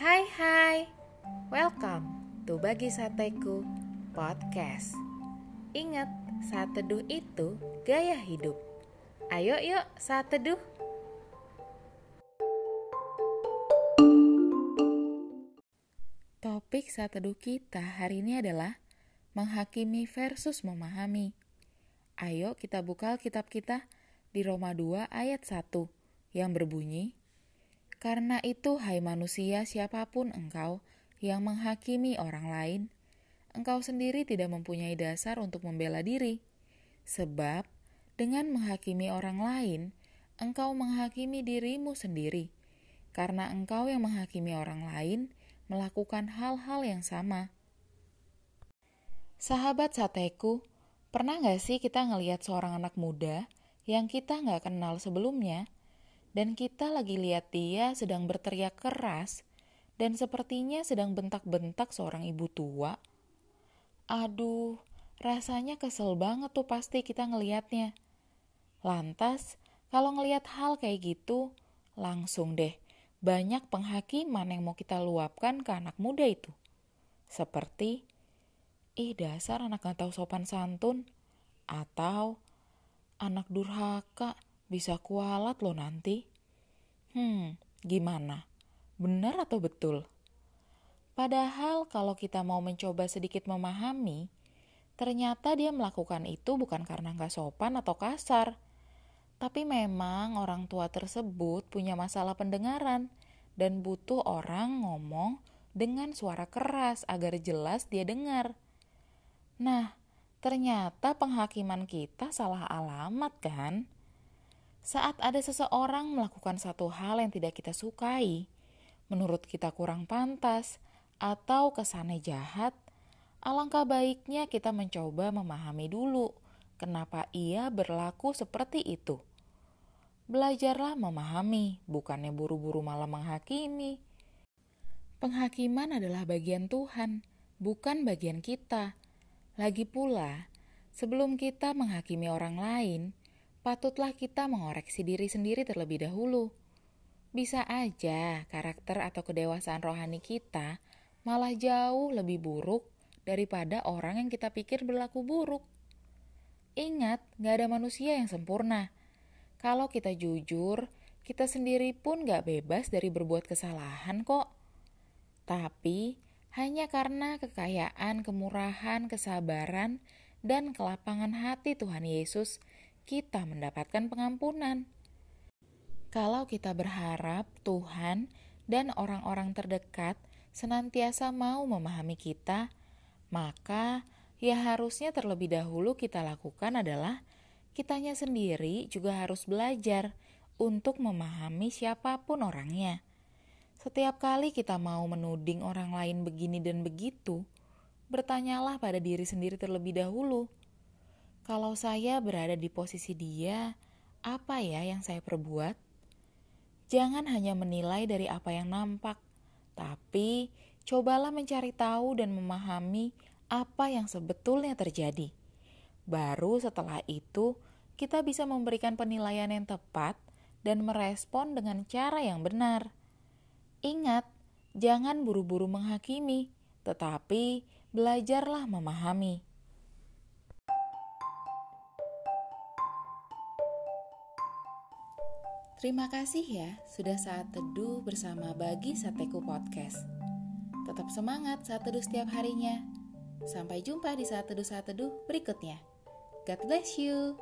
Hai hai, welcome to Bagi Sateku Podcast. Ingat, saat teduh itu gaya hidup. Ayo yuk saat teduh Topik saat teduh kita hari ini adalah Menghakimi versus memahami. Ayo kita buka kitab kita di Roma 2 ayat 1 yang berbunyi karena itu, hai manusia, siapa pun engkau yang menghakimi orang lain, engkau sendiri tidak mempunyai dasar untuk membela diri, sebab dengan menghakimi orang lain, engkau menghakimi dirimu sendiri, karena engkau yang menghakimi orang lain melakukan hal-hal yang sama. Sahabat sateku, pernah gak sih kita ngelihat seorang anak muda yang kita gak kenal sebelumnya? Dan kita lagi lihat dia sedang berteriak keras dan sepertinya sedang bentak-bentak seorang ibu tua. Aduh, rasanya kesel banget tuh pasti kita ngelihatnya. Lantas, kalau ngelihat hal kayak gitu, langsung deh banyak penghakiman yang mau kita luapkan ke anak muda itu. Seperti, ih dasar anak gak tahu sopan santun, atau anak durhaka, bisa kualat loh nanti. Hmm, gimana? Benar atau betul? Padahal kalau kita mau mencoba sedikit memahami, ternyata dia melakukan itu bukan karena nggak sopan atau kasar. Tapi memang orang tua tersebut punya masalah pendengaran dan butuh orang ngomong dengan suara keras agar jelas dia dengar. Nah, ternyata penghakiman kita salah alamat kan? Saat ada seseorang melakukan satu hal yang tidak kita sukai, menurut kita kurang pantas, atau kesannya jahat, alangkah baiknya kita mencoba memahami dulu kenapa ia berlaku seperti itu. Belajarlah memahami, bukannya buru-buru malah menghakimi. Penghakiman adalah bagian Tuhan, bukan bagian kita. Lagi pula, sebelum kita menghakimi orang lain, patutlah kita mengoreksi diri sendiri terlebih dahulu. Bisa aja karakter atau kedewasaan rohani kita malah jauh lebih buruk daripada orang yang kita pikir berlaku buruk. Ingat, gak ada manusia yang sempurna. Kalau kita jujur, kita sendiri pun gak bebas dari berbuat kesalahan kok. Tapi, hanya karena kekayaan, kemurahan, kesabaran, dan kelapangan hati Tuhan Yesus kita mendapatkan pengampunan. Kalau kita berharap Tuhan dan orang-orang terdekat senantiasa mau memahami kita, maka ya harusnya terlebih dahulu kita lakukan adalah kitanya sendiri juga harus belajar untuk memahami siapa pun orangnya. Setiap kali kita mau menuding orang lain begini dan begitu, bertanyalah pada diri sendiri terlebih dahulu kalau saya berada di posisi dia, apa ya yang saya perbuat? Jangan hanya menilai dari apa yang nampak, tapi cobalah mencari tahu dan memahami apa yang sebetulnya terjadi. Baru setelah itu, kita bisa memberikan penilaian yang tepat dan merespon dengan cara yang benar. Ingat, jangan buru-buru menghakimi, tetapi belajarlah memahami. Terima kasih ya sudah saat teduh bersama Bagi Sateku Podcast. Tetap semangat saat teduh setiap harinya. Sampai jumpa di saat teduh saat teduh berikutnya. God bless you.